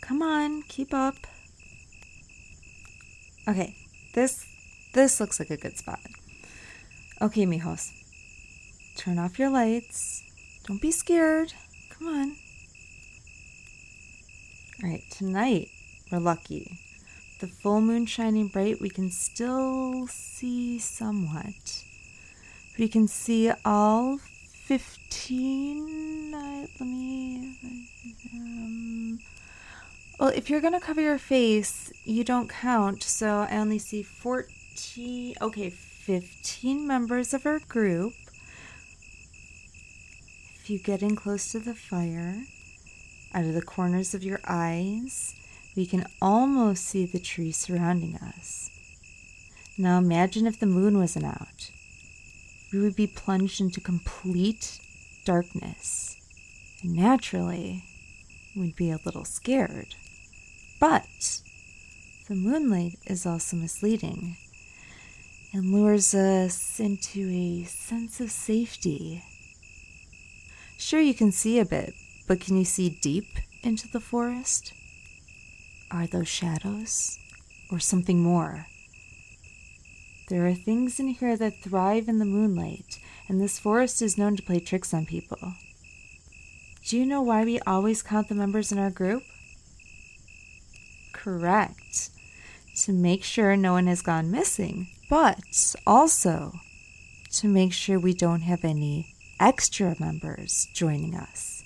Come on, keep up. Okay, this this looks like a good spot. Okay, mijos. Turn off your lights. Don't be scared. Come on. All right, tonight we're lucky. The full moon shining bright, we can still see somewhat. We can see all 15. Uh, let me. Um, well, if you're to cover your face, you don't count, so I only see 14. Okay, 15 members of our group. If you get in close to the fire, out of the corners of your eyes, we can almost see the trees surrounding us. Now imagine if the moon wasn't out. We would be plunged into complete darkness. And naturally, we'd be a little scared. But the moonlight is also misleading and lures us into a sense of safety. Sure, you can see a bit, but can you see deep into the forest? Are those shadows or something more? There are things in here that thrive in the moonlight, and this forest is known to play tricks on people. Do you know why we always count the members in our group? Correct. To make sure no one has gone missing, but also to make sure we don't have any extra members joining us.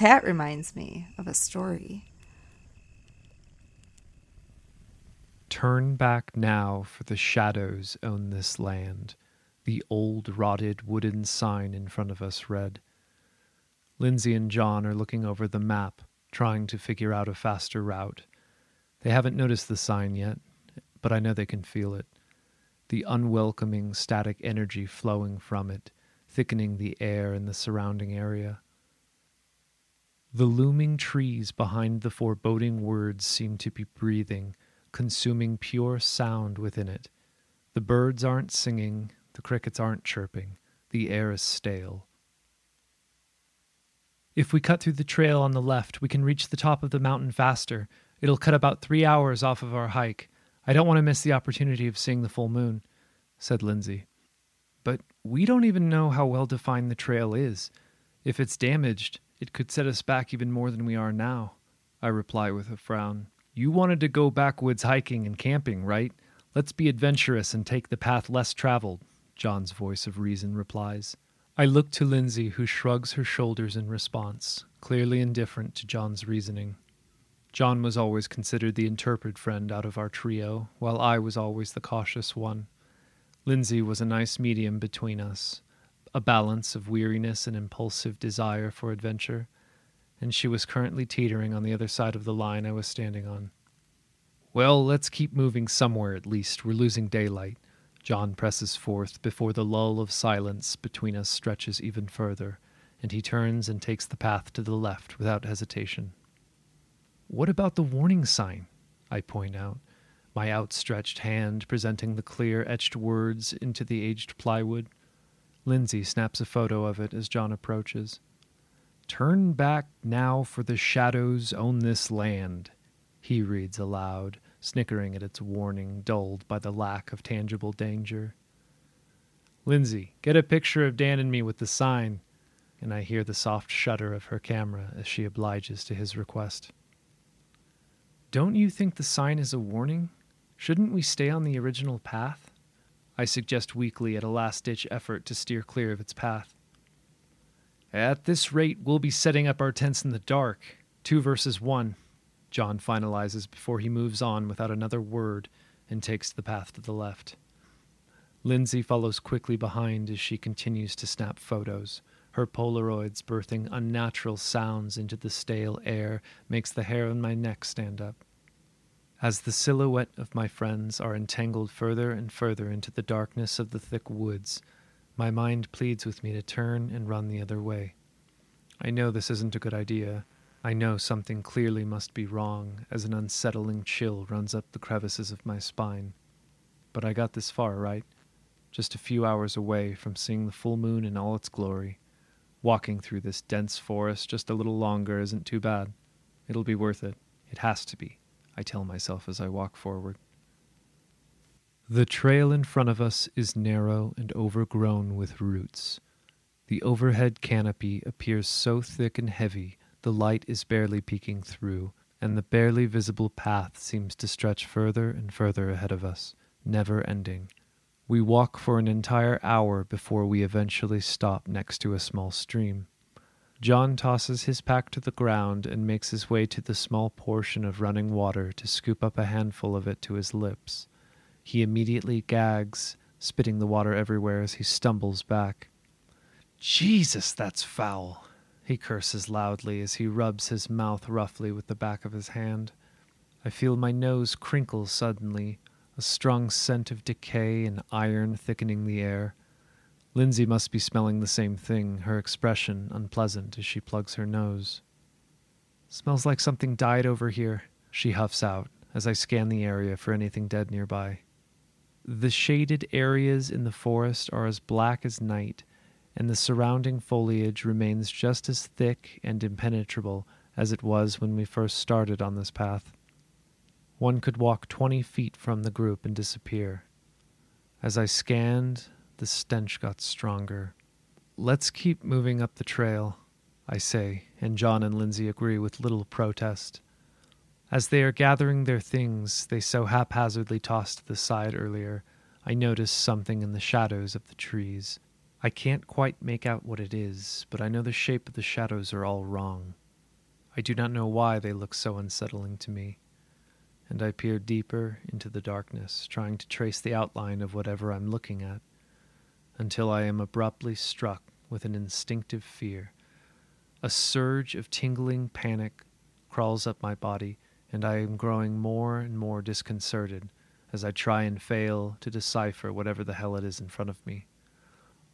That reminds me of a story. Turn back now, for the shadows own this land. The old rotted wooden sign in front of us read. Lindsay and John are looking over the map, trying to figure out a faster route. They haven't noticed the sign yet, but I know they can feel it. The unwelcoming static energy flowing from it, thickening the air in the surrounding area. The looming trees behind the foreboding words seem to be breathing, consuming pure sound within it. The birds aren't singing, the crickets aren't chirping, the air is stale. If we cut through the trail on the left, we can reach the top of the mountain faster. It'll cut about three hours off of our hike. I don't want to miss the opportunity of seeing the full moon, said Lindsay. But we don't even know how well defined the trail is. If it's damaged, it could set us back even more than we are now, I reply with a frown. You wanted to go backwoods hiking and camping, right? Let's be adventurous and take the path less traveled, John's voice of reason replies. I look to Lindsay, who shrugs her shoulders in response, clearly indifferent to John's reasoning. John was always considered the interpret friend out of our trio, while I was always the cautious one. Lindsay was a nice medium between us, a balance of weariness and impulsive desire for adventure, and she was currently teetering on the other side of the line I was standing on. Well, let's keep moving somewhere at least. We're losing daylight. John presses forth before the lull of silence between us stretches even further, and he turns and takes the path to the left without hesitation. What about the warning sign? I point out, my outstretched hand presenting the clear etched words into the aged plywood. Lindsay snaps a photo of it as John approaches. Turn back now, for the shadows own this land, he reads aloud, snickering at its warning, dulled by the lack of tangible danger. Lindsay, get a picture of Dan and me with the sign, and I hear the soft shudder of her camera as she obliges to his request. Don't you think the sign is a warning? Shouldn't we stay on the original path? I suggest weakly at a last ditch effort to steer clear of its path. At this rate, we'll be setting up our tents in the dark. Two versus one, John finalizes before he moves on without another word and takes the path to the left. Lindsay follows quickly behind as she continues to snap photos, her Polaroids birthing unnatural sounds into the stale air makes the hair on my neck stand up. As the silhouette of my friends are entangled further and further into the darkness of the thick woods, my mind pleads with me to turn and run the other way. I know this isn't a good idea. I know something clearly must be wrong as an unsettling chill runs up the crevices of my spine. But I got this far, right? just a few hours away from seeing the full moon in all its glory. Walking through this dense forest just a little longer isn't too bad. It'll be worth it. It has to be, I tell myself as I walk forward. The trail in front of us is narrow and overgrown with roots. The overhead canopy appears so thick and heavy the light is barely peeking through, and the barely visible path seems to stretch further and further ahead of us, never ending. We walk for an entire hour before we eventually stop next to a small stream. John tosses his pack to the ground and makes his way to the small portion of running water to scoop up a handful of it to his lips. He immediately gags, spitting the water everywhere as he stumbles back. Jesus, that's foul! He curses loudly as he rubs his mouth roughly with the back of his hand. I feel my nose crinkle suddenly, a strong scent of decay and iron thickening the air. Lindsay must be smelling the same thing, her expression unpleasant as she plugs her nose. Smells like something died over here, she huffs out as I scan the area for anything dead nearby. The shaded areas in the forest are as black as night, and the surrounding foliage remains just as thick and impenetrable as it was when we first started on this path. One could walk twenty feet from the group and disappear. As I scanned, the stench got stronger. Let's keep moving up the trail, I say, and John and Lindsay agree with little protest. As they are gathering their things they so haphazardly tossed to the side earlier, I notice something in the shadows of the trees. I can't quite make out what it is, but I know the shape of the shadows are all wrong. I do not know why they look so unsettling to me and I peer deeper into the darkness, trying to trace the outline of whatever I'm looking at, until I am abruptly struck with an instinctive fear. A surge of tingling panic crawls up my body, and I am growing more and more disconcerted as I try and fail to decipher whatever the hell it is in front of me.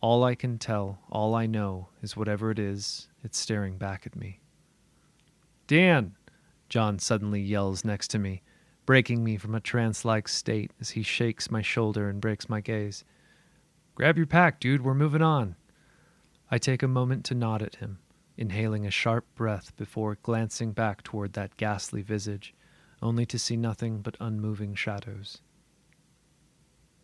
All I can tell, all I know, is whatever it is, it's staring back at me. Dan! John suddenly yells next to me, breaking me from a trance like state as he shakes my shoulder and breaks my gaze. Grab your pack, dude, we're moving on. I take a moment to nod at him, inhaling a sharp breath before glancing back toward that ghastly visage, only to see nothing but unmoving shadows.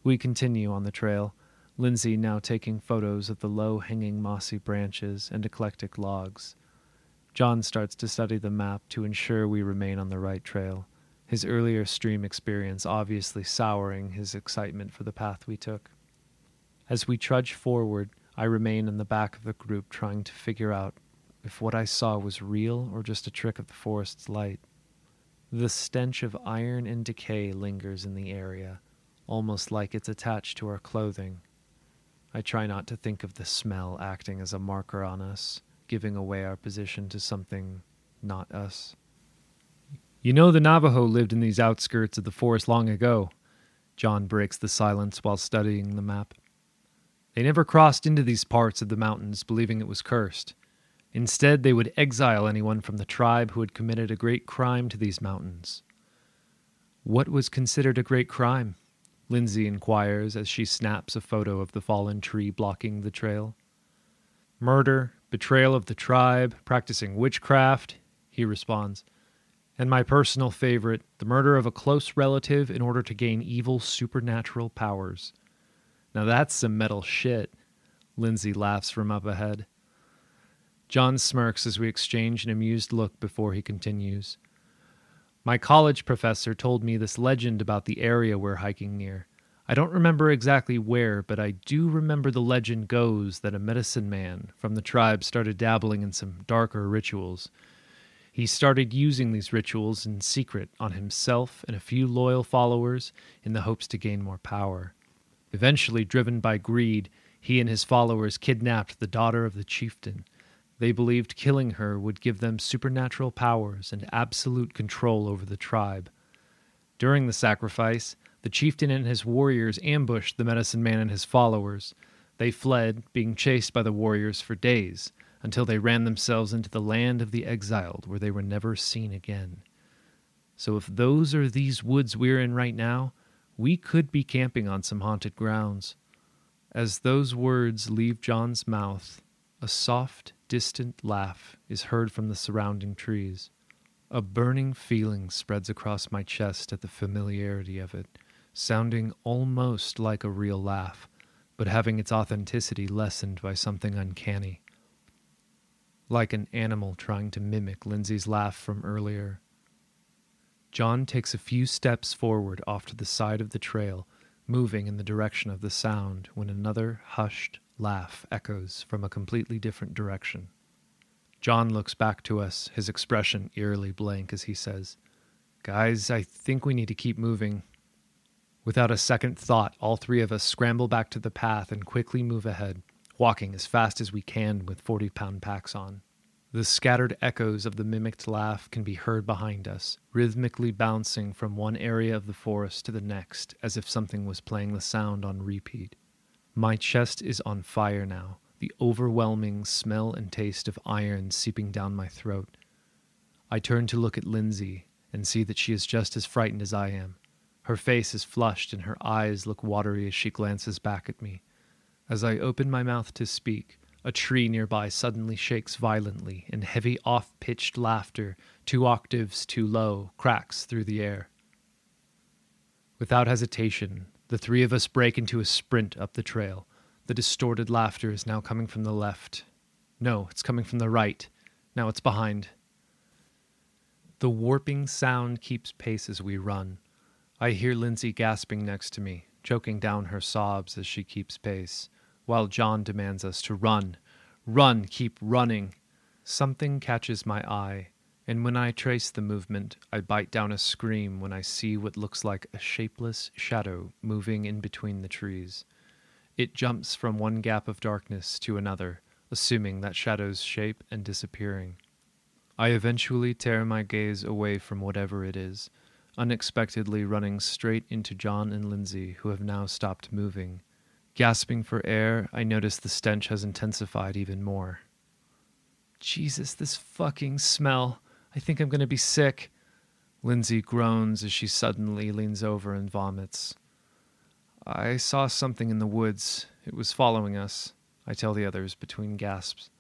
We continue on the trail, Lindsay now taking photos of the low hanging mossy branches and eclectic logs. John starts to study the map to ensure we remain on the right trail his earlier stream experience obviously souring his excitement for the path we took. As we trudge forward, I remain in the back of the group trying to figure out if what I saw was real or just a trick of the forest's light. The stench of iron and decay lingers in the area, almost like it's attached to our clothing. I try not to think of the smell acting as a marker on us, giving away our position to something not us. You know the Navajo lived in these outskirts of the forest long ago. John breaks the silence while studying the map. They never crossed into these parts of the mountains believing it was cursed. Instead, they would exile anyone from the tribe who had committed a great crime to these mountains. What was considered a great crime? Lindsay inquires as she snaps a photo of the fallen tree blocking the trail. Murder, betrayal of the tribe, practicing witchcraft, he responds and my personal favorite, the murder of a close relative in order to gain evil supernatural powers. Now that's some metal shit. Lindsay laughs from up ahead. John smirks as we exchange an amused look before he continues. My college professor told me this legend about the area we're hiking near. I don't remember exactly where, but I do remember the legend goes that a medicine man from the tribe started dabbling in some darker rituals he started using these rituals in secret on himself and a few loyal followers in the hopes to gain more power. Eventually, driven by greed, he and his followers kidnapped the daughter of the chieftain. They believed killing her would give them supernatural powers and absolute control over the tribe. During the sacrifice, the chieftain and his warriors ambushed the medicine man and his followers. They fled, being chased by the warriors for days until they ran themselves into the land of the exiled, where they were never seen again. So, if those are these woods we're in right now, we could be camping on some haunted grounds. As those words leave John's mouth, a soft, distant laugh is heard from the surrounding trees. A burning feeling spreads across my chest at the familiarity of it, sounding almost like a real laugh, but having its authenticity lessened by something uncanny. Like an animal trying to mimic Lindsay's laugh from earlier. John takes a few steps forward off to the side of the trail, moving in the direction of the sound when another hushed laugh echoes from a completely different direction. John looks back to us, his expression eerily blank as he says, Guys, I think we need to keep moving. Without a second thought, all three of us scramble back to the path and quickly move ahead, walking as fast as we can with 40 pound packs on. The scattered echoes of the mimicked laugh can be heard behind us, rhythmically bouncing from one area of the forest to the next as if something was playing the sound on repeat. My chest is on fire now, the overwhelming smell and taste of iron seeping down my throat. I turn to look at Lindsay and see that she is just as frightened as I am. Her face is flushed and her eyes look watery as she glances back at me. As I open my mouth to speak, a tree nearby suddenly shakes violently, and heavy off pitched laughter, two octaves too low, cracks through the air. Without hesitation, the three of us break into a sprint up the trail. The distorted laughter is now coming from the left. No, it's coming from the right. Now it's behind. The warping sound keeps pace as we run. I hear Lindsay gasping next to me, choking down her sobs as she keeps pace, while John demands us to run. Run, keep running. Something catches my eye, and when I trace the movement, I bite down a scream when I see what looks like a shapeless shadow moving in between the trees. It jumps from one gap of darkness to another, assuming that shadow's shape and disappearing. I eventually tear my gaze away from whatever it is unexpectedly running straight into John and Lindsay, who have now stopped moving. Gasping for air, I notice the stench has intensified even more. Jesus, this fucking smell. I think I'm going to be sick. Lindsay groans as she suddenly leans over and vomits. I saw something in the woods. It was following us, I tell the others between gasps.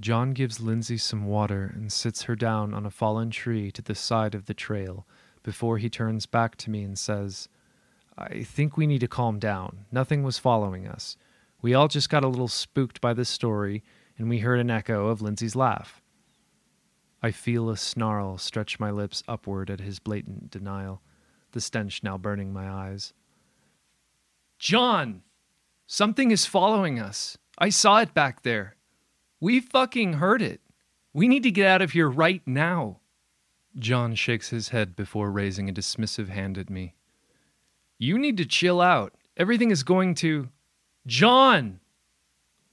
John gives Lindsay some water and sits her down on a fallen tree to the side of the trail before he turns back to me and says, I think we need to calm down. Nothing was following us. We all just got a little spooked by this story, and we heard an echo of Lindsay's laugh. I feel a snarl stretch my lips upward at his blatant denial, the stench now burning my eyes. John! Something is following us. I saw it back there. We fucking heard it. We need to get out of here right now. John shakes his head before raising a dismissive hand at me. You need to chill out. Everything is going to. John!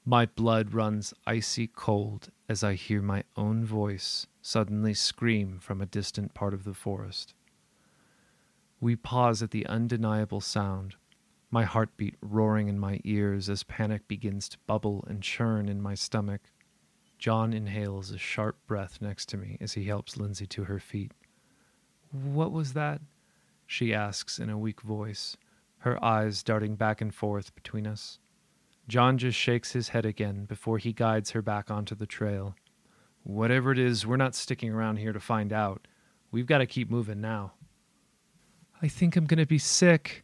My blood runs icy cold as I hear my own voice suddenly scream from a distant part of the forest. We pause at the undeniable sound, my heartbeat roaring in my ears as panic begins to bubble and churn in my stomach. John inhales a sharp breath next to me as he helps Lindsay to her feet. What was that? she asks in a weak voice, her eyes darting back and forth between us. John just shakes his head again before he guides her back onto the trail. Whatever it is, we're not sticking around here to find out. We've got to keep moving now. I think I'm going to be sick.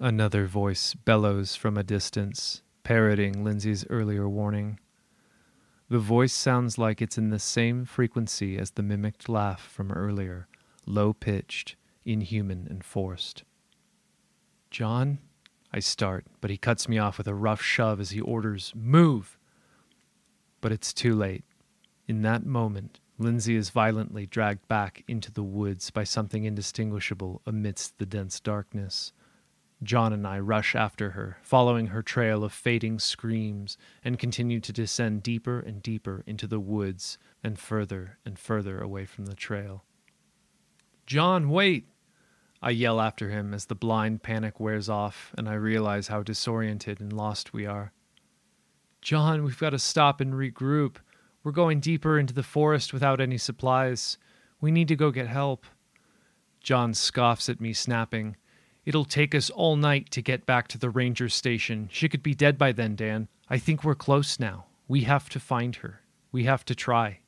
Another voice bellows from a distance, parroting Lindsay's earlier warning. The voice sounds like it's in the same frequency as the mimicked laugh from earlier, low pitched, inhuman, and forced. John? I start, but he cuts me off with a rough shove as he orders, Move! But it's too late. In that moment, Lindsay is violently dragged back into the woods by something indistinguishable amidst the dense darkness. John and I rush after her, following her trail of fading screams, and continue to descend deeper and deeper into the woods and further and further away from the trail. John, wait! I yell after him as the blind panic wears off and I realize how disoriented and lost we are. John, we've got to stop and regroup. We're going deeper into the forest without any supplies. We need to go get help. John scoffs at me, snapping, It'll take us all night to get back to the ranger station. She could be dead by then, Dan. I think we're close now. We have to find her. We have to try.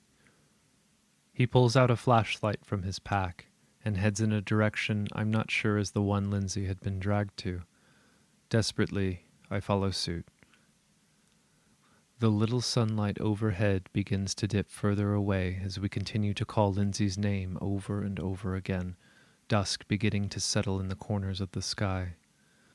He pulls out a flashlight from his pack and heads in a direction I'm not sure is the one Lindsay had been dragged to. Desperately, I follow suit. The little sunlight overhead begins to dip further away as we continue to call Lindsay's name over and over again, dusk beginning to settle in the corners of the sky.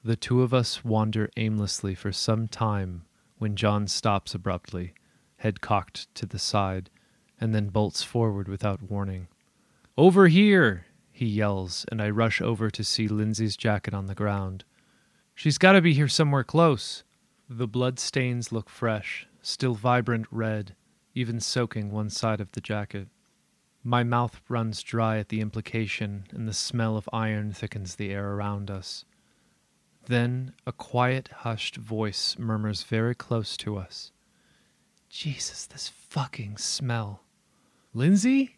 The two of us wander aimlessly for some time when John stops abruptly, head cocked to the side, and then bolts forward without warning. Over here! he yells, and I rush over to see Lindsay's jacket on the ground. She's got to be here somewhere close. The blood stains look fresh, still vibrant red, even soaking one side of the jacket. My mouth runs dry at the implication, and the smell of iron thickens the air around us. Then a quiet, hushed voice murmurs very close to us. Jesus, this fucking smell. Lindsay?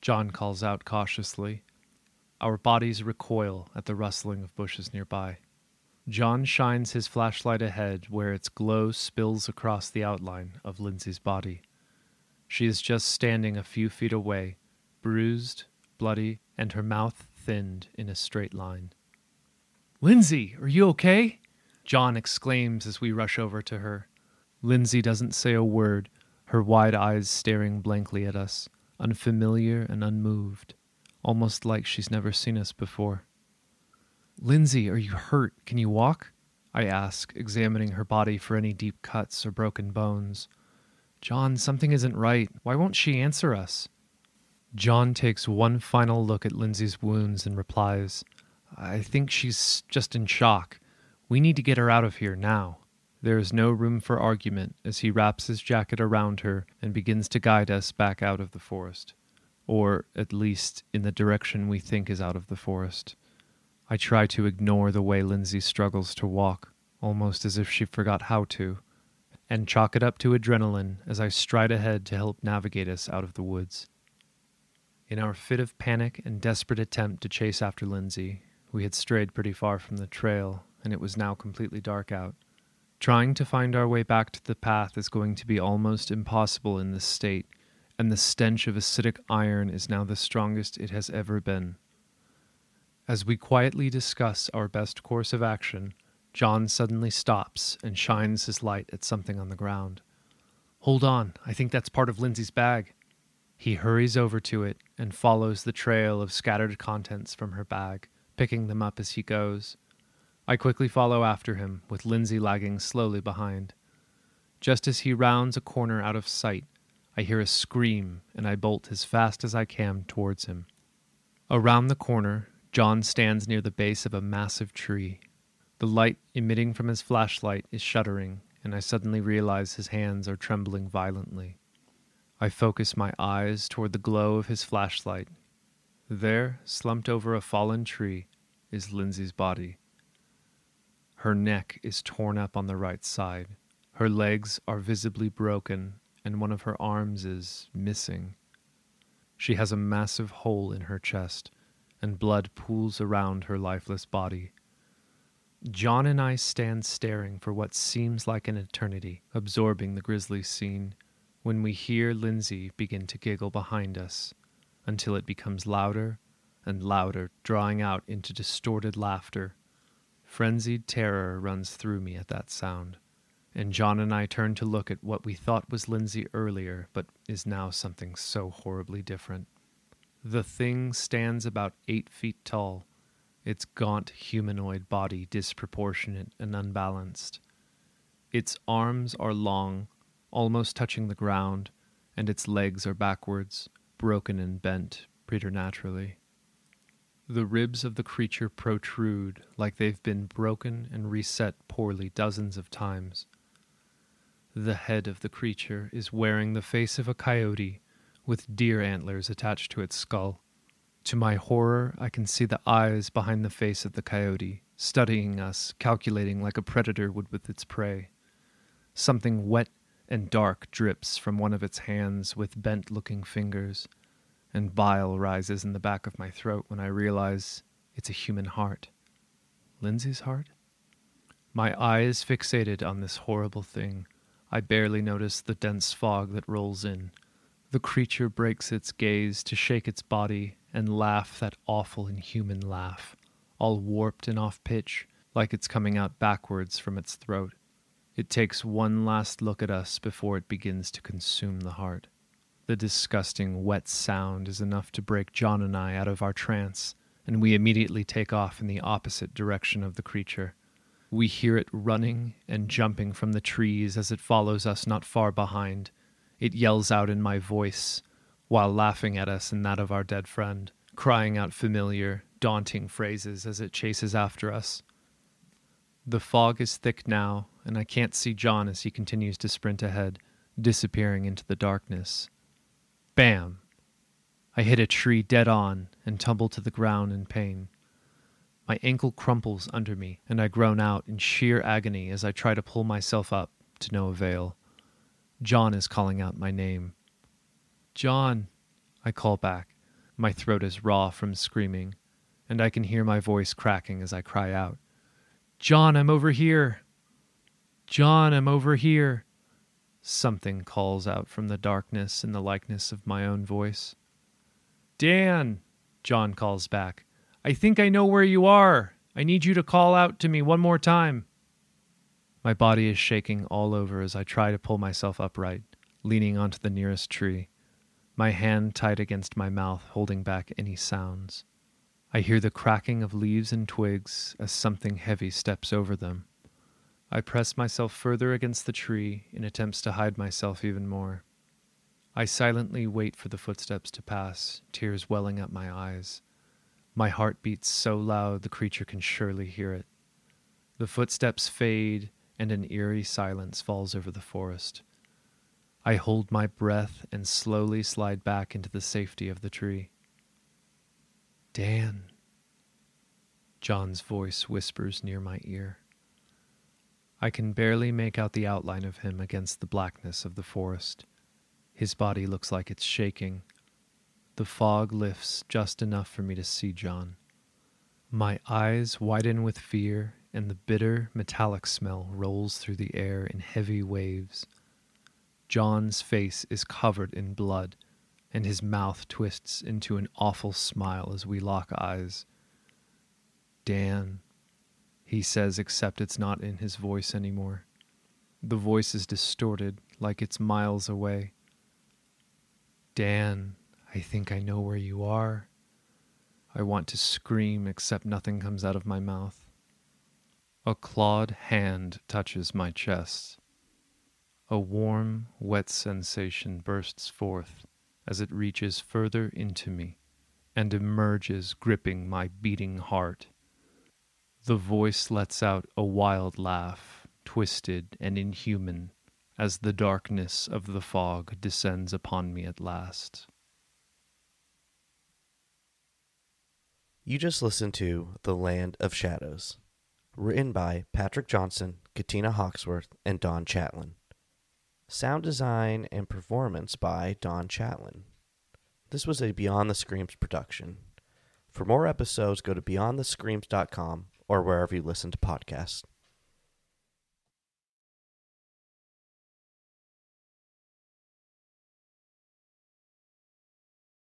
John calls out cautiously. Our bodies recoil at the rustling of bushes nearby. John shines his flashlight ahead where its glow spills across the outline of Lindsay's body. She is just standing a few feet away, bruised, bloody, and her mouth thinned in a straight line. Lindsay, are you okay? John exclaims as we rush over to her. Lindsay doesn't say a word, her wide eyes staring blankly at us, unfamiliar and unmoved almost like she's never seen us before. Lindsay, are you hurt? Can you walk? I ask, examining her body for any deep cuts or broken bones. John, something isn't right. Why won't she answer us? John takes one final look at Lindsay's wounds and replies, I think she's just in shock. We need to get her out of here now. There is no room for argument as he wraps his jacket around her and begins to guide us back out of the forest or at least in the direction we think is out of the forest. I try to ignore the way Lindsay struggles to walk, almost as if she forgot how to, and chalk it up to adrenaline as I stride ahead to help navigate us out of the woods. In our fit of panic and desperate attempt to chase after Lindsay, we had strayed pretty far from the trail, and it was now completely dark out. Trying to find our way back to the path is going to be almost impossible in this state and the stench of acidic iron is now the strongest it has ever been. As we quietly discuss our best course of action, John suddenly stops and shines his light at something on the ground. Hold on, I think that's part of Lindsay's bag. He hurries over to it and follows the trail of scattered contents from her bag, picking them up as he goes. I quickly follow after him, with Lindsay lagging slowly behind. Just as he rounds a corner out of sight, I hear a scream, and I bolt as fast as I can towards him. Around the corner, John stands near the base of a massive tree. The light emitting from his flashlight is shuddering, and I suddenly realize his hands are trembling violently. I focus my eyes toward the glow of his flashlight. There, slumped over a fallen tree, is Lindsay's body. Her neck is torn up on the right side. Her legs are visibly broken and one of her arms is missing. She has a massive hole in her chest, and blood pools around her lifeless body. John and I stand staring for what seems like an eternity, absorbing the grisly scene, when we hear Lindsay begin to giggle behind us, until it becomes louder and louder, drawing out into distorted laughter. Frenzied terror runs through me at that sound and John and I turn to look at what we thought was Lindsay earlier, but is now something so horribly different. The thing stands about eight feet tall, its gaunt humanoid body disproportionate and unbalanced. Its arms are long, almost touching the ground, and its legs are backwards, broken and bent preternaturally. The ribs of the creature protrude like they've been broken and reset poorly dozens of times. The head of the creature is wearing the face of a coyote with deer antlers attached to its skull. To my horror, I can see the eyes behind the face of the coyote, studying us, calculating like a predator would with its prey. Something wet and dark drips from one of its hands with bent looking fingers, and bile rises in the back of my throat when I realize it's a human heart. Lindsay's heart? My eyes fixated on this horrible thing. I barely notice the dense fog that rolls in. The creature breaks its gaze to shake its body and laugh that awful inhuman laugh, all warped and off pitch, like it's coming out backwards from its throat. It takes one last look at us before it begins to consume the heart. The disgusting, wet sound is enough to break John and I out of our trance, and we immediately take off in the opposite direction of the creature. We hear it running and jumping from the trees as it follows us not far behind. It yells out in my voice, while laughing at us and that of our dead friend, crying out familiar, daunting phrases as it chases after us. The fog is thick now, and I can't see John as he continues to sprint ahead, disappearing into the darkness. Bam! I hit a tree dead on and tumble to the ground in pain. My ankle crumples under me, and I groan out in sheer agony as I try to pull myself up, to no avail. John is calling out my name. John, I call back. My throat is raw from screaming, and I can hear my voice cracking as I cry out. John, I'm over here. John, I'm over here. Something calls out from the darkness in the likeness of my own voice. Dan, John calls back. I think I know where you are. I need you to call out to me one more time. My body is shaking all over as I try to pull myself upright, leaning onto the nearest tree, my hand tight against my mouth, holding back any sounds. I hear the cracking of leaves and twigs as something heavy steps over them. I press myself further against the tree in attempts to hide myself even more. I silently wait for the footsteps to pass, tears welling up my eyes. My heart beats so loud the creature can surely hear it. The footsteps fade, and an eerie silence falls over the forest. I hold my breath and slowly slide back into the safety of the tree. Dan. John's voice whispers near my ear. I can barely make out the outline of him against the blackness of the forest. His body looks like it's shaking. The fog lifts just enough for me to see John. My eyes widen with fear, and the bitter, metallic smell rolls through the air in heavy waves. John's face is covered in blood and his mouth twists into an awful smile as we lock eyes. Dan, he says, except it's not in his voice anymore. The voice is distorted, like it's miles away. Dan, I think I know where you are. I want to scream, except nothing comes out of my mouth. A clawed hand touches my chest. A warm, wet sensation bursts forth as it reaches further into me and emerges, gripping my beating heart. The voice lets out a wild laugh, twisted and inhuman, as the darkness of the fog descends upon me at last. You just listened to The Land of Shadows, written by Patrick Johnson, Katina Hawksworth, and Don Chatlin. Sound design and performance by Don Chatlin. This was a Beyond the Screams production. For more episodes, go to beyondthescreams.com or wherever you listen to podcasts.